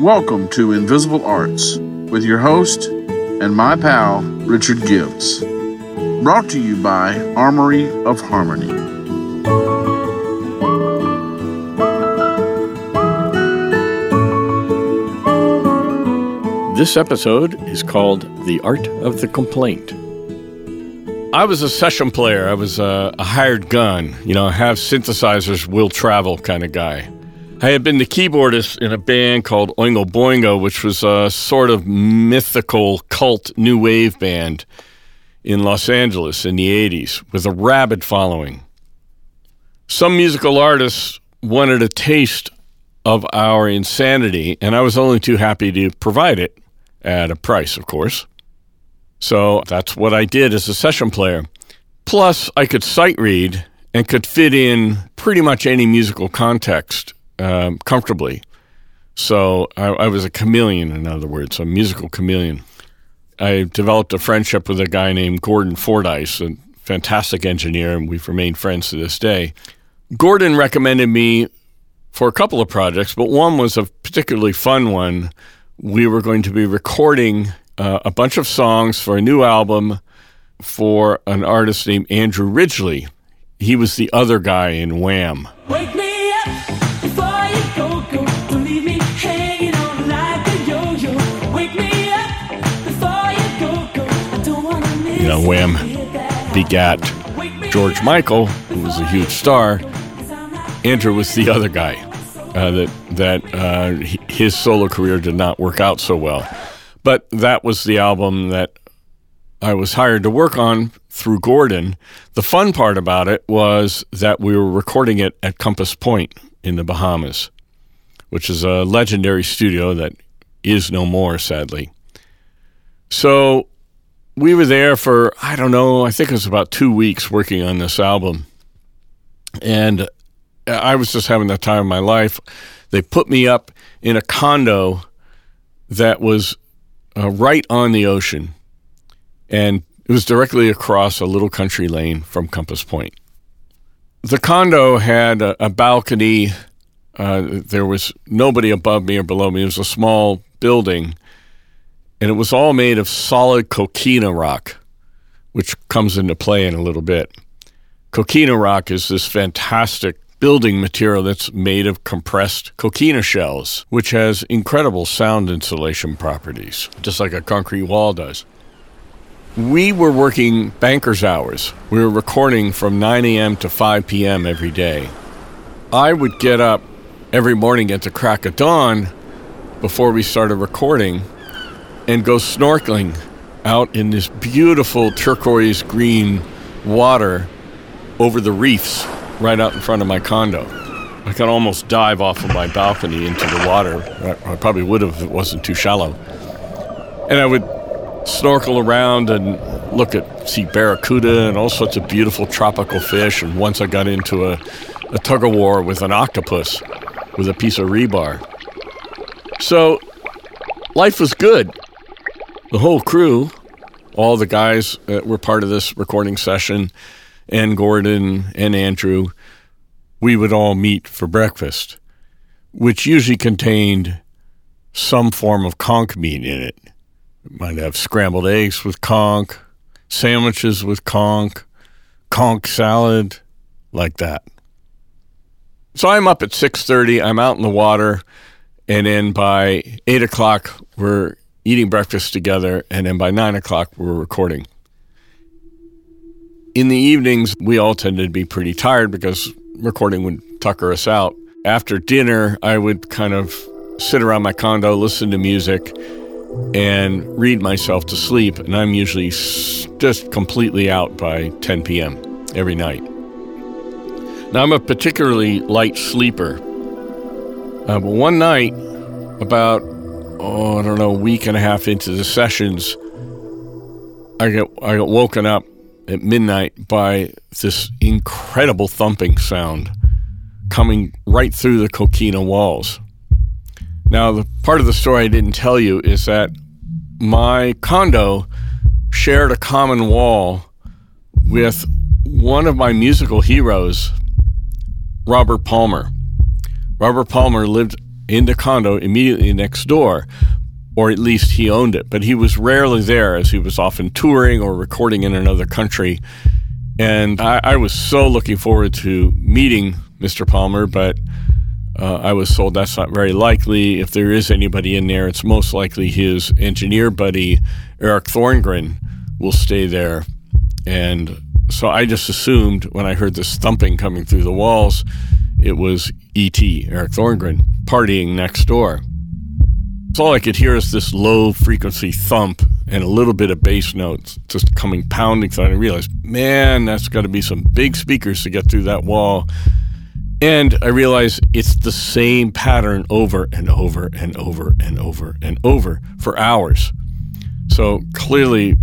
Welcome to Invisible Arts with your host and my pal, Richard Gibbs. Brought to you by Armory of Harmony. This episode is called The Art of the Complaint. I was a session player. I was a, a, hired gun, you know, have synthesizers will travel kind of guy. I had been the keyboardist in a band called Oingo Boingo, which was a sort of mythical cult new wave band in Los Angeles in the 80s with a rabid following. Some musical artists wanted a taste of our insanity, and I was only too happy to provide it at a price, of course. So that's what I did as a session player. Plus, I could sight read and could fit in pretty much any musical context um, comfortably. So I, I, was a chameleon, in other words, a musical chameleon. I developed a friendship with a guy named Gordon Fordyce, a fantastic engineer, and we've remained friends to this day. Gordon recommended me for a couple of projects, but one was a particularly fun one. We were going to be recording uh, a bunch of songs for a new album for an artist named Andrew Ridgeley. He was the other guy in Wham. You know, Wham begat George Michael, who was a huge star. Andrew was the other guy. Uh, that that uh, his solo career did not work out so well, but that was the album that I was hired to work on through Gordon. The fun part about it was that we were recording it at Compass Point in the Bahamas, which is a legendary studio that is no more, sadly. So we were there for, I don't know, I think it was about two weeks working on this album. And I was just having the time of my life. They put me up in a condo that was uh, right on the ocean. And it was directly across a little country lane from Compass Point. The condo had a, a balcony. Uh, there was nobody above me or below me. It was a small building and it was all made of solid coquina rock, which comes into play in a little bit. Coquina rock is this fantastic building material that's made of compressed coquina shells, which has incredible sound insulation properties, just like a concrete wall does. We were working banker's hours. We were recording from 9 a.m. to 5 p.m. every day. I would get up every morning at the crack of dawn before we started recording and go snorkeling out in this beautiful turquoise green water over the reefs right out in front of my condo. I could almost dive off of my balcony into the water. I probably would have if it wasn't too shallow. And I would snorkel around and look at see barracuda and all sorts of beautiful tropical fish. And once I got into a, a tug of war with an octopus with a piece of rebar. So life was good the whole crew, all the guys that were part of this recording session, and Gordon and Andrew, we would all meet for breakfast, which usually contained some form of conch meat in it. it might have scrambled eggs with conch, sandwiches with conch, conch salad, like that. So I'm up at 6:30. I'm out in the water, and then by eight o'clock, we're eating breakfast together, and then by nine o'clock, we were recording. In the evenings, we all tended to be pretty tired because recording would tucker us out. After dinner, I would kind of sit around my condo, listen to music, and read myself to sleep. And I'm usually just completely out by 10 p.m. every night. Now, I'm a particularly light sleeper. Uh, but one night, about oh, I don't know, week and a half into the sessions, I get I got woken up at midnight by this incredible thumping sound coming right through the coquina walls. Now, the part of the story I didn't tell you is that my condo shared a common wall with one of my musical heroes, Robert Palmer. Robert Palmer lived in the condo immediately next door, or at least he owned it. But he was rarely there as he was often touring or recording in another country. And I, I was so looking forward to meeting Mr. Palmer, but uh, I was told that's not very likely. If there is anybody in there, it's most likely his engineer buddy, Eric Thorngren, will stay there. And so I just assumed when I heard this thumping coming through the walls, it was E.T., Eric Thorngren, partying next door. So all I could hear is this low frequency thump and a little bit of bass notes just coming pounding. And I realized, man, that's got to be some big speakers to get through that wall. And I realized it's the same pattern over and over and over and over and over for hours. So clearly,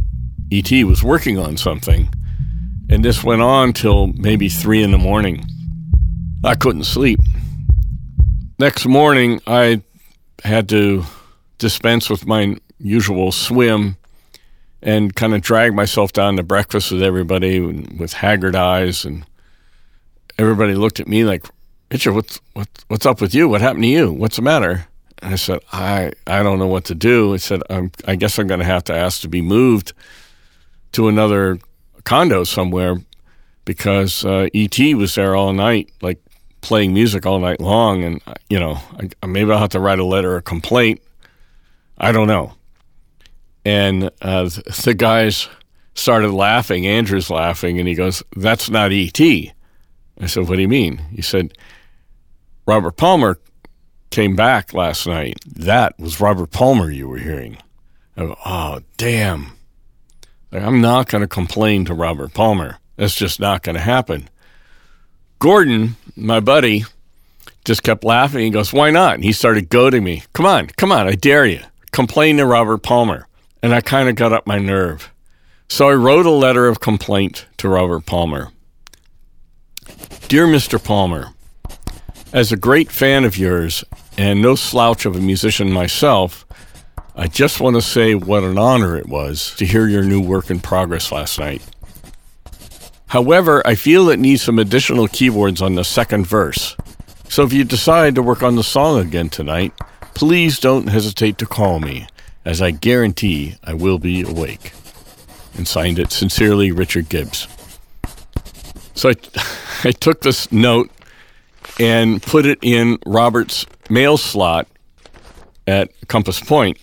ET was working on something. And this went on till maybe three in the morning. I couldn't sleep. Next morning, I had to dispense with my usual swim and kind of drag myself down to breakfast with everybody with haggard eyes. And everybody looked at me like, what's, what, what's up with you? What happened to you? What's the matter? And I said, I, I don't know what to do. I said, I guess I'm going to have to ask to be moved to another condo somewhere because uh, ET was there all night, like playing music all night long. And, you know, I, maybe I'll have to write a letter of complaint. I don't know. And uh, the guys started laughing. Andrew's laughing, and he goes, That's not ET. I said, What do you mean? He said, Robert Palmer came back last night. That was Robert Palmer you were hearing. I go, Oh, damn. I'm not going to complain to Robert Palmer. That's just not going to happen. Gordon, my buddy, just kept laughing. He goes, Why not? And he started goading me. Come on, come on, I dare you. Complain to Robert Palmer. And I kind of got up my nerve. So I wrote a letter of complaint to Robert Palmer. Dear Mr. Palmer, as a great fan of yours and no slouch of a musician myself, I just want to say what an honor it was to hear your new work in progress last night. However, I feel it needs some additional keyboards on the second verse. So if you decide to work on the song again tonight, please don't hesitate to call me, as I guarantee I will be awake. And signed it sincerely, Richard Gibbs. So I, I took this note and put it in Robert's mail slot at Compass Point,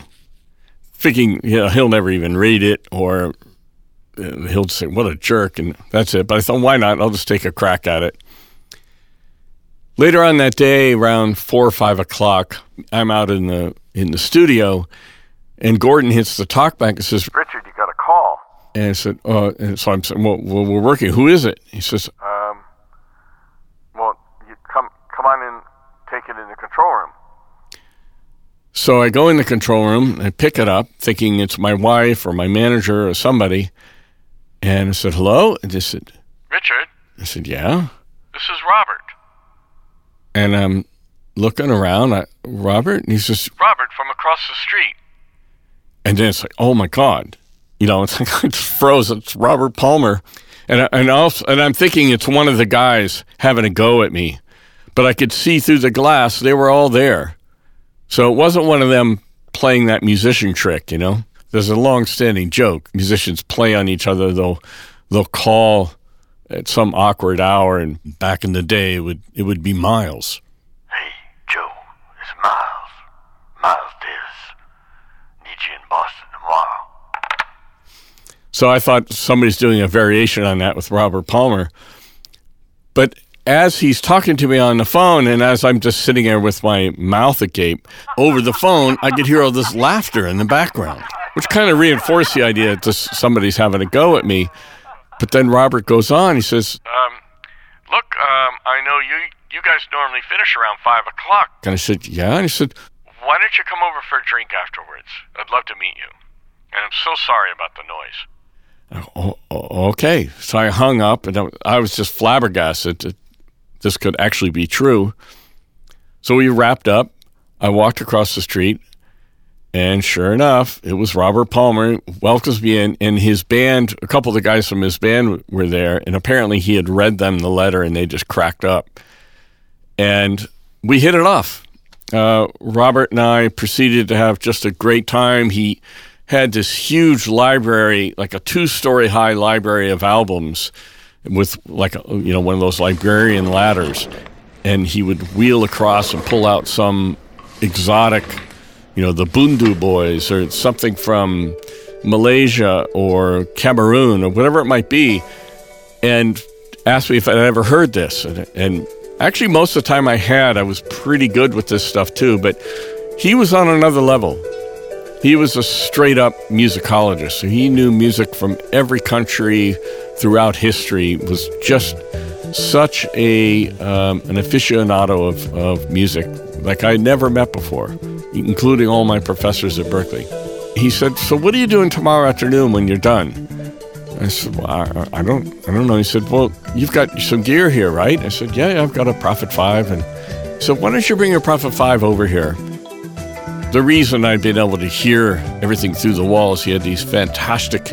thinking you know, he'll never even read it or he'll say, "What a jerk," and that's it. But I thought, why not? I'll just take a crack at it. Later on that day, around four or five o'clock, I'm out in the in the studio, and Gordon hits the talkback and says, "Richard, you got a call." And I said, "Oh," and so I'm saying, well, well, we're working. Who is it?" He says, "Um, well, you come come on in, take it in the control room." So I go in the control room, I pick it up, thinking it's my wife or my manager or somebody. And I said, hello? And they said, Richard? I said, yeah. This is Robert. And I'm looking around at Robert, and he says, Robert from across the street. And then it's like, oh my God. You know, it's like, I just froze. It's Robert Palmer. And, I, and, also, and I'm thinking it's one of the guys having a go at me. But I could see through the glass, they were all there. So it wasn't one of them playing that musician trick, you know? There's a long-standing joke. Musicians play on each other. They'll they'll call at some awkward hour, and back in the day, it would it would be Miles. Hey, Joe, it's Miles. Miles Davis. Need you in Boston tomorrow. So I thought somebody's doing a variation on that with Robert Palmer, but as he's talking to me on the phone, and as I'm just sitting there with my mouth agape over the phone, I could hear all this laughter in the background which kind of reinforced the idea that somebody's having a go at me. But then Robert goes on. He says, um, "Look, um, I know you you guys normally finish around five o'clock." And I said, "Yeah." And he said, "Why don't you come over for a drink afterwards? I'd love to meet you." And I'm so sorry about the noise. Oh, oh okay. So I hung up, and I was just flabbergasted that this could actually be true. So we wrapped up. I walked across the street. And sure enough, it was Robert Palmer welcomes me in, and his band, a couple of the guys from his band were there, and apparently he had read them the letter and they just cracked up. And we hit it off. uh, Robert and I proceeded to have just a great time. He had this huge library, like a two-story high library of albums, with like a, you know one of those librarian ladders, and he would wheel across and pull out some exotic, you know, the Bhundu Boys or something from Malaysia or Cameroon or whatever it might be, and asked me if I'd ever heard this. And, and actually, most of the time I had, I was pretty good with this stuff too, but he was on another level. He was a straight up musicologist. So he knew music from every country throughout history, was just such a um, an aficionado of, of music like I never met before, including all my professors at Berklee. He said, "So what are you doing tomorrow afternoon when you're done?" I said, "Well, I, I don't, I don't know." He said, "Well, you've got some gear here, right?" I said, "Yeah, I've got a Prophet Five, and so why don't you bring your Prophet Five over here?" The reason I'd been able to hear everything through the walls, he had these fantastic,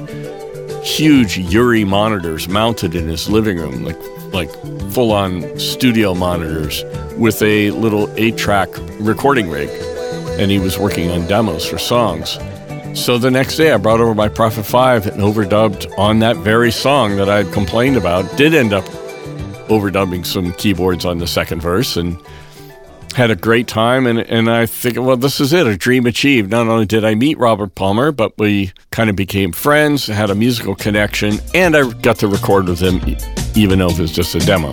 huge UREI monitors mounted in his living room, like like full-on studio monitors with a little eight-track recording rig, and he was working on demos for songs. So the next day, I brought over my Prophet 5 and overdubbed on that very song that I had complained about. Did end up overdubbing some keyboards on the second verse and had a great time and, and I think well this is it a dream achieved not only did I meet Robert Palmer but we kind of became friends had a musical connection and I got to record with him even though it was just a demo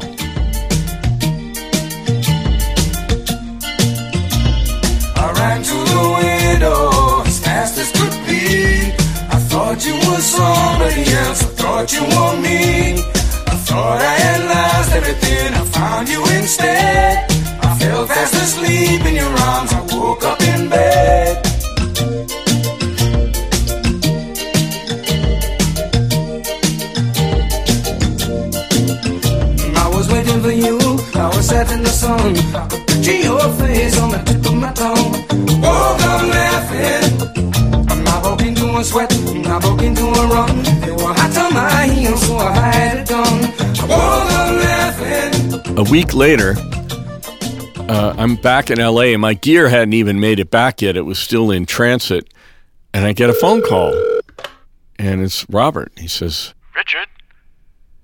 thought you were somebody else I thought you were me I thought I week later, uh, I'm back in LA and my gear hadn't even made it back yet. It was still in transit. And I get a phone call. And it's Robert. He says, Richard,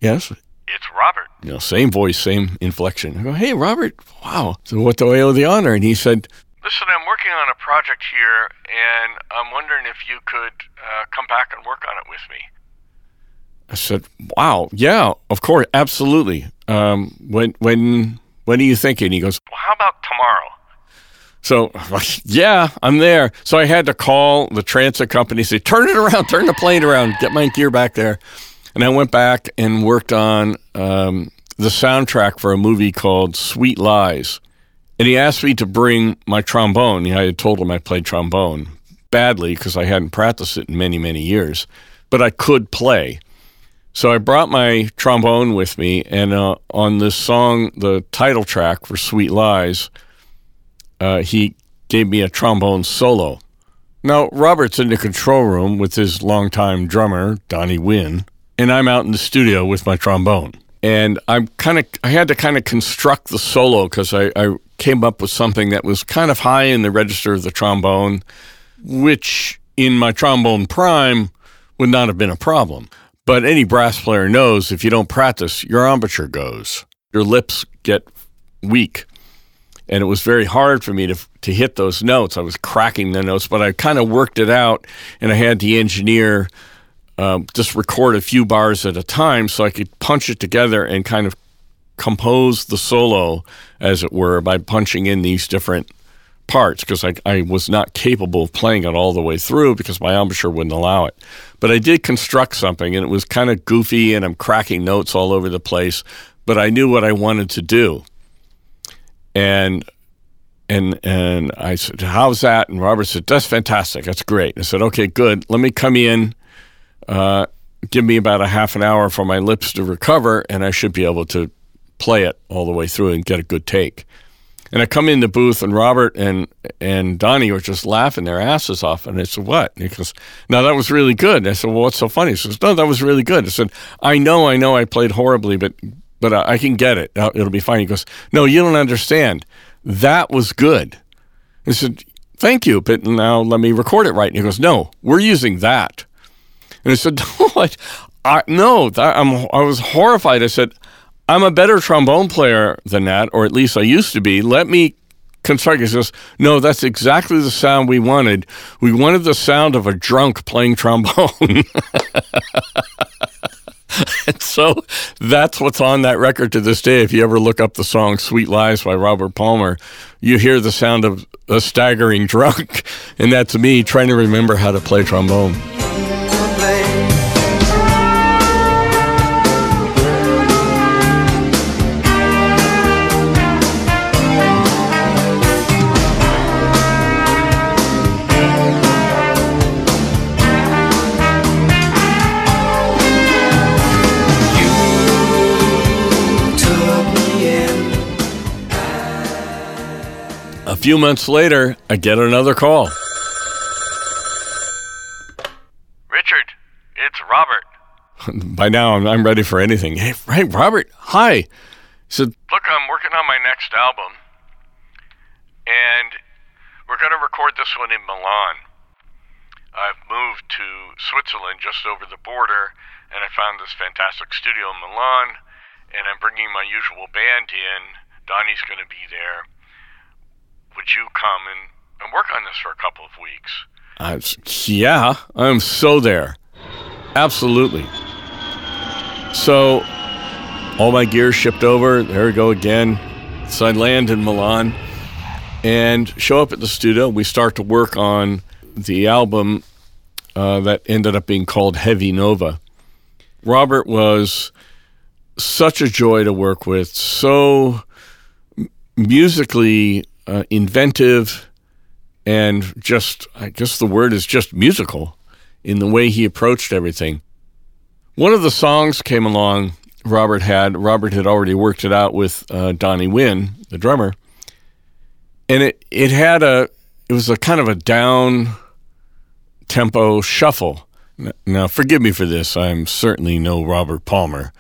Yes. it's Robert. You know, same voice, same inflection. I go, Hey, Robert. Wow. So what do I owe the honor? And he said, Listen, I'm working on a project here, and I'm wondering if you could uh, come back and work on it with me. I said, Wow. Yeah, of course. Absolutely. Um, when, when, when are you thinking? He goes, Well, how about tomorrow? So, yeah, I'm there. So I had to call the transit company, say, turn it around, turn the plane around, get my gear back there. And I went back and worked on um, the soundtrack for a movie called Sweet Lies. And he asked me to bring my trombone. I had told him I played trombone badly because I hadn't practiced it in many, many years, but I could play. So I brought my trombone with me, and uh, on this song, the title track for Sweet Lies, uh, he gave me a trombone solo. Now, Robert's in the control room with his longtime drummer, Dony Wynn, and I'm out in the studio with my trombone. And I'm kind of, I had to kind of construct the solo because I, I came up with something that was kind of high in the register of the trombone, which in my trombone prime would not have been a problem. But any brass player knows if you don't practice, your embouchure goes. Your lips get weak. And it was very hard for me to, to hit those notes. I was cracking the notes, but I kind of worked it out, and I had the engineer uh, just record a few bars at a time so I could punch it together and kind of compose the solo, as it were, by punching in these different parts because I, I was not capable of playing it all the way through because my embouchure wouldn't allow it. But I did construct something and it was kind of goofy and I'm cracking notes all over the place, but I knew what I wanted to do. And and and I said, "How's that?" And Robert said, "That's fantastic. That's great." I said, "Okay, good. Let me come in. Uh, give me about a half an hour for my lips to recover, and I should be able to play it all the way through and get a good take." And I come in the booth, and Robert and and Dony were just laughing their asses off. And I said, "What?" And he goes, "No, that was really good." And I said, "Well, what's so funny?" He says, "No, that was really good." I said, "I know, I know, I played horribly, but but I, I can get it. It'll be fine." He goes, "No, you don't understand. That was good. I said, Thank you, but now let me record it right. And he goes, No, we're using that. And I said, No, I, I, no that, I'm, I was horrified. I said, I'm a better trombone player than that, or at least I used to be. Let me construct. He says, No, that's exactly the sound we wanted. We wanted the sound of a drunk playing trombone. and so that's what's on that record to this day. If you ever look up the song Sweet Lies by Robert Palmer, you hear the sound of a staggering drunk. And that's me trying to remember how to play trombone. A few months later, I get another call. Richard, it's Robert. By now, I'm, I'm ready for anything. Hey, Robert, hi. He said, Look, I'm working on my next album, and we're going to record this one in Milan. I've moved to Switzerland just over the border, and I found this fantastic studio in Milan, and I'm bringing my usual band in. Dony's going to be there. Would you come and, and work on this for a couple of weeks? Was, Yeah, I'm so there. Absolutely. So, all my gear shipped over. There we go again. So I land in Milan and show up at the studio. We start to work on the album uh, that ended up being called Heavy Nova. Robert was such a joy to work with, so musically uh, inventive, and just, I guess the word is just musical in the way he approached everything. One of the songs came along, Robert had, Robert had already worked it out with uh, Dony Wynn, the drummer, and it, it had a, it was a kind of a down tempo shuffle. Now, forgive me for this. I'm certainly no Robert Palmer,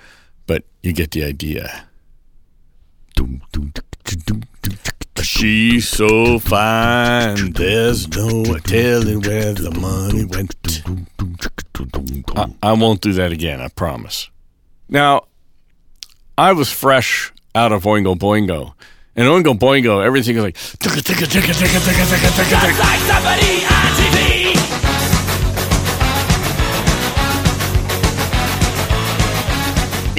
but you get the idea. She's so fine, there's no telling where the money went. I, I won't do that again, I promise. Now, I was fresh out of Oingo Boingo. And Oingo Boingo, everything is like. Just like somebody on TV.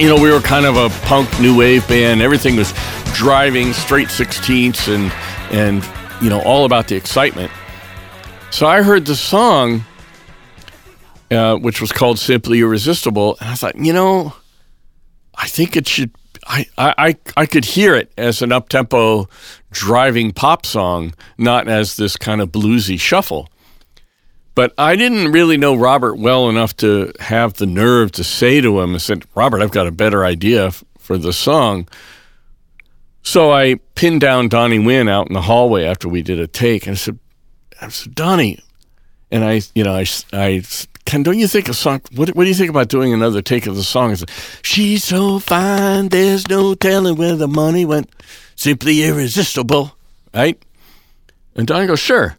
You know, we were kind of a punk new wave band. Everything was driving straight 16ths and and you know all about the excitement. So I heard the song, uh, which was called "Simply Irresistible," and I thought, you know, I think it should. I I I could hear it as an up tempo driving pop song, not as this kind of bluesy shuffle. But I didn't really know Robert well enough to have the nerve to say to him, I said, Robert, I've got a better idea f- for the song. So I pinned down Dony Wynn out in the hallway after we did a take, and I said, I said Dony, and I, you know, I, I can, don't you think a song, what, what do you think about doing another take of the song? I said, She's so fine, there's no telling where the money went, simply irresistible, right? And Dony goes, sure.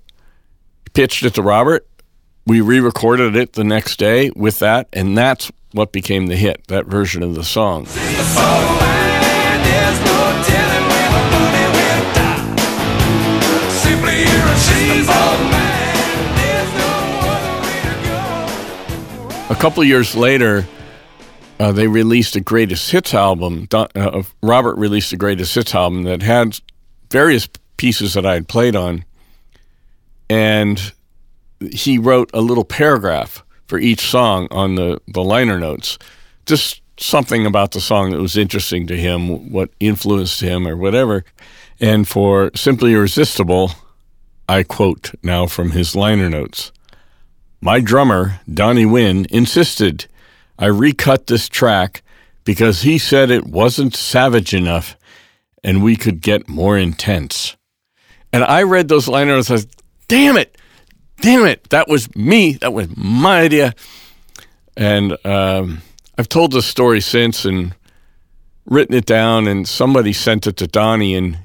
Pitched it to Robert. We re recorded it the next day with that, and that's what became the hit, that version of the song. A couple years later, uh, they released a greatest hits album. Uh, Robert released a greatest hits album that had various pieces that I had played on, and he wrote a little paragraph for each song on the, the liner notes, just something about the song that was interesting to him, what influenced him, or whatever. And for Simply Irresistible, I quote now from his liner notes. My drummer, Dony Wynn, insisted I recut this track because he said it wasn't savage enough and we could get more intense. And I read those liner notes I said, damn it, damn it, that was me, that was my idea. And um, I've told this story since and written it down, and somebody sent it to Dony, and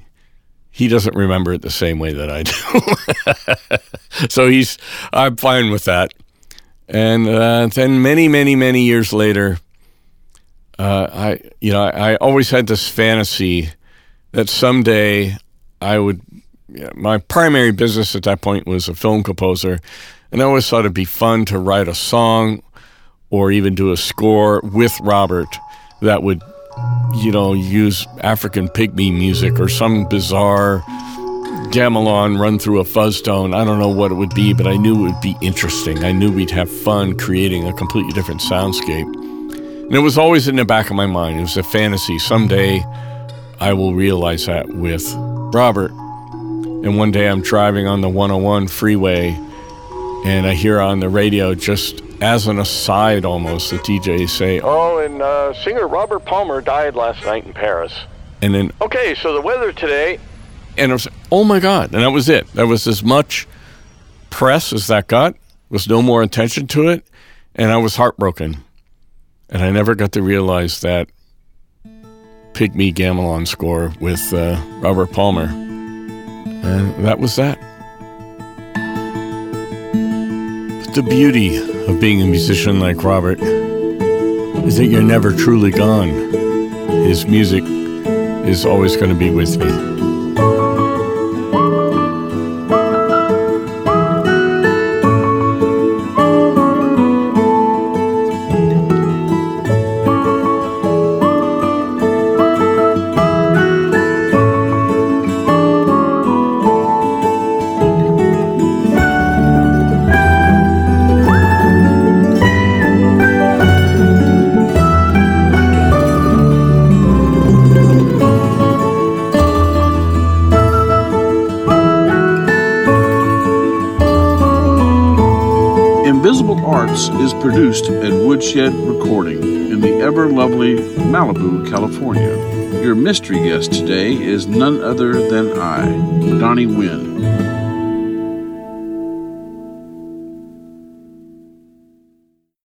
he doesn't remember it the same way that I do. so he's, I'm fine with that. And uh, then many, many, many years later, uh, I, you know, I, I, always had this fantasy that someday I would. You know, my primary business at that point was a film composer, and I always thought it'd be fun to write a song or even do a score with Robert that would you know, use African pygmy music or some bizarre gamelan run through a fuzz tone. I don't know what it would be, but I knew it would be interesting. I knew we'd have fun creating a completely different soundscape. And it was always in the back of my mind. It was a fantasy. Someday I will realize that with Robert. And one day I'm driving on the 101 freeway and I hear on the radio just as an aside almost, the DJs say, Oh, and uh, singer Robert Palmer died last night in Paris. And then, okay, so the weather today. And I was, oh my God. And that was it. That was as much press as that got, was no more attention to it. And I was heartbroken. And I never got to realize that Pygmy Gamelan score with uh, Robert Palmer. And that was that. The beauty of being a musician like Robert is that you're never truly gone. His music is always going to be with me. Is produced at Woodshed Recording in the ever lovely Malibu, California. Your mystery guest today is none other than I, Dony Wynn.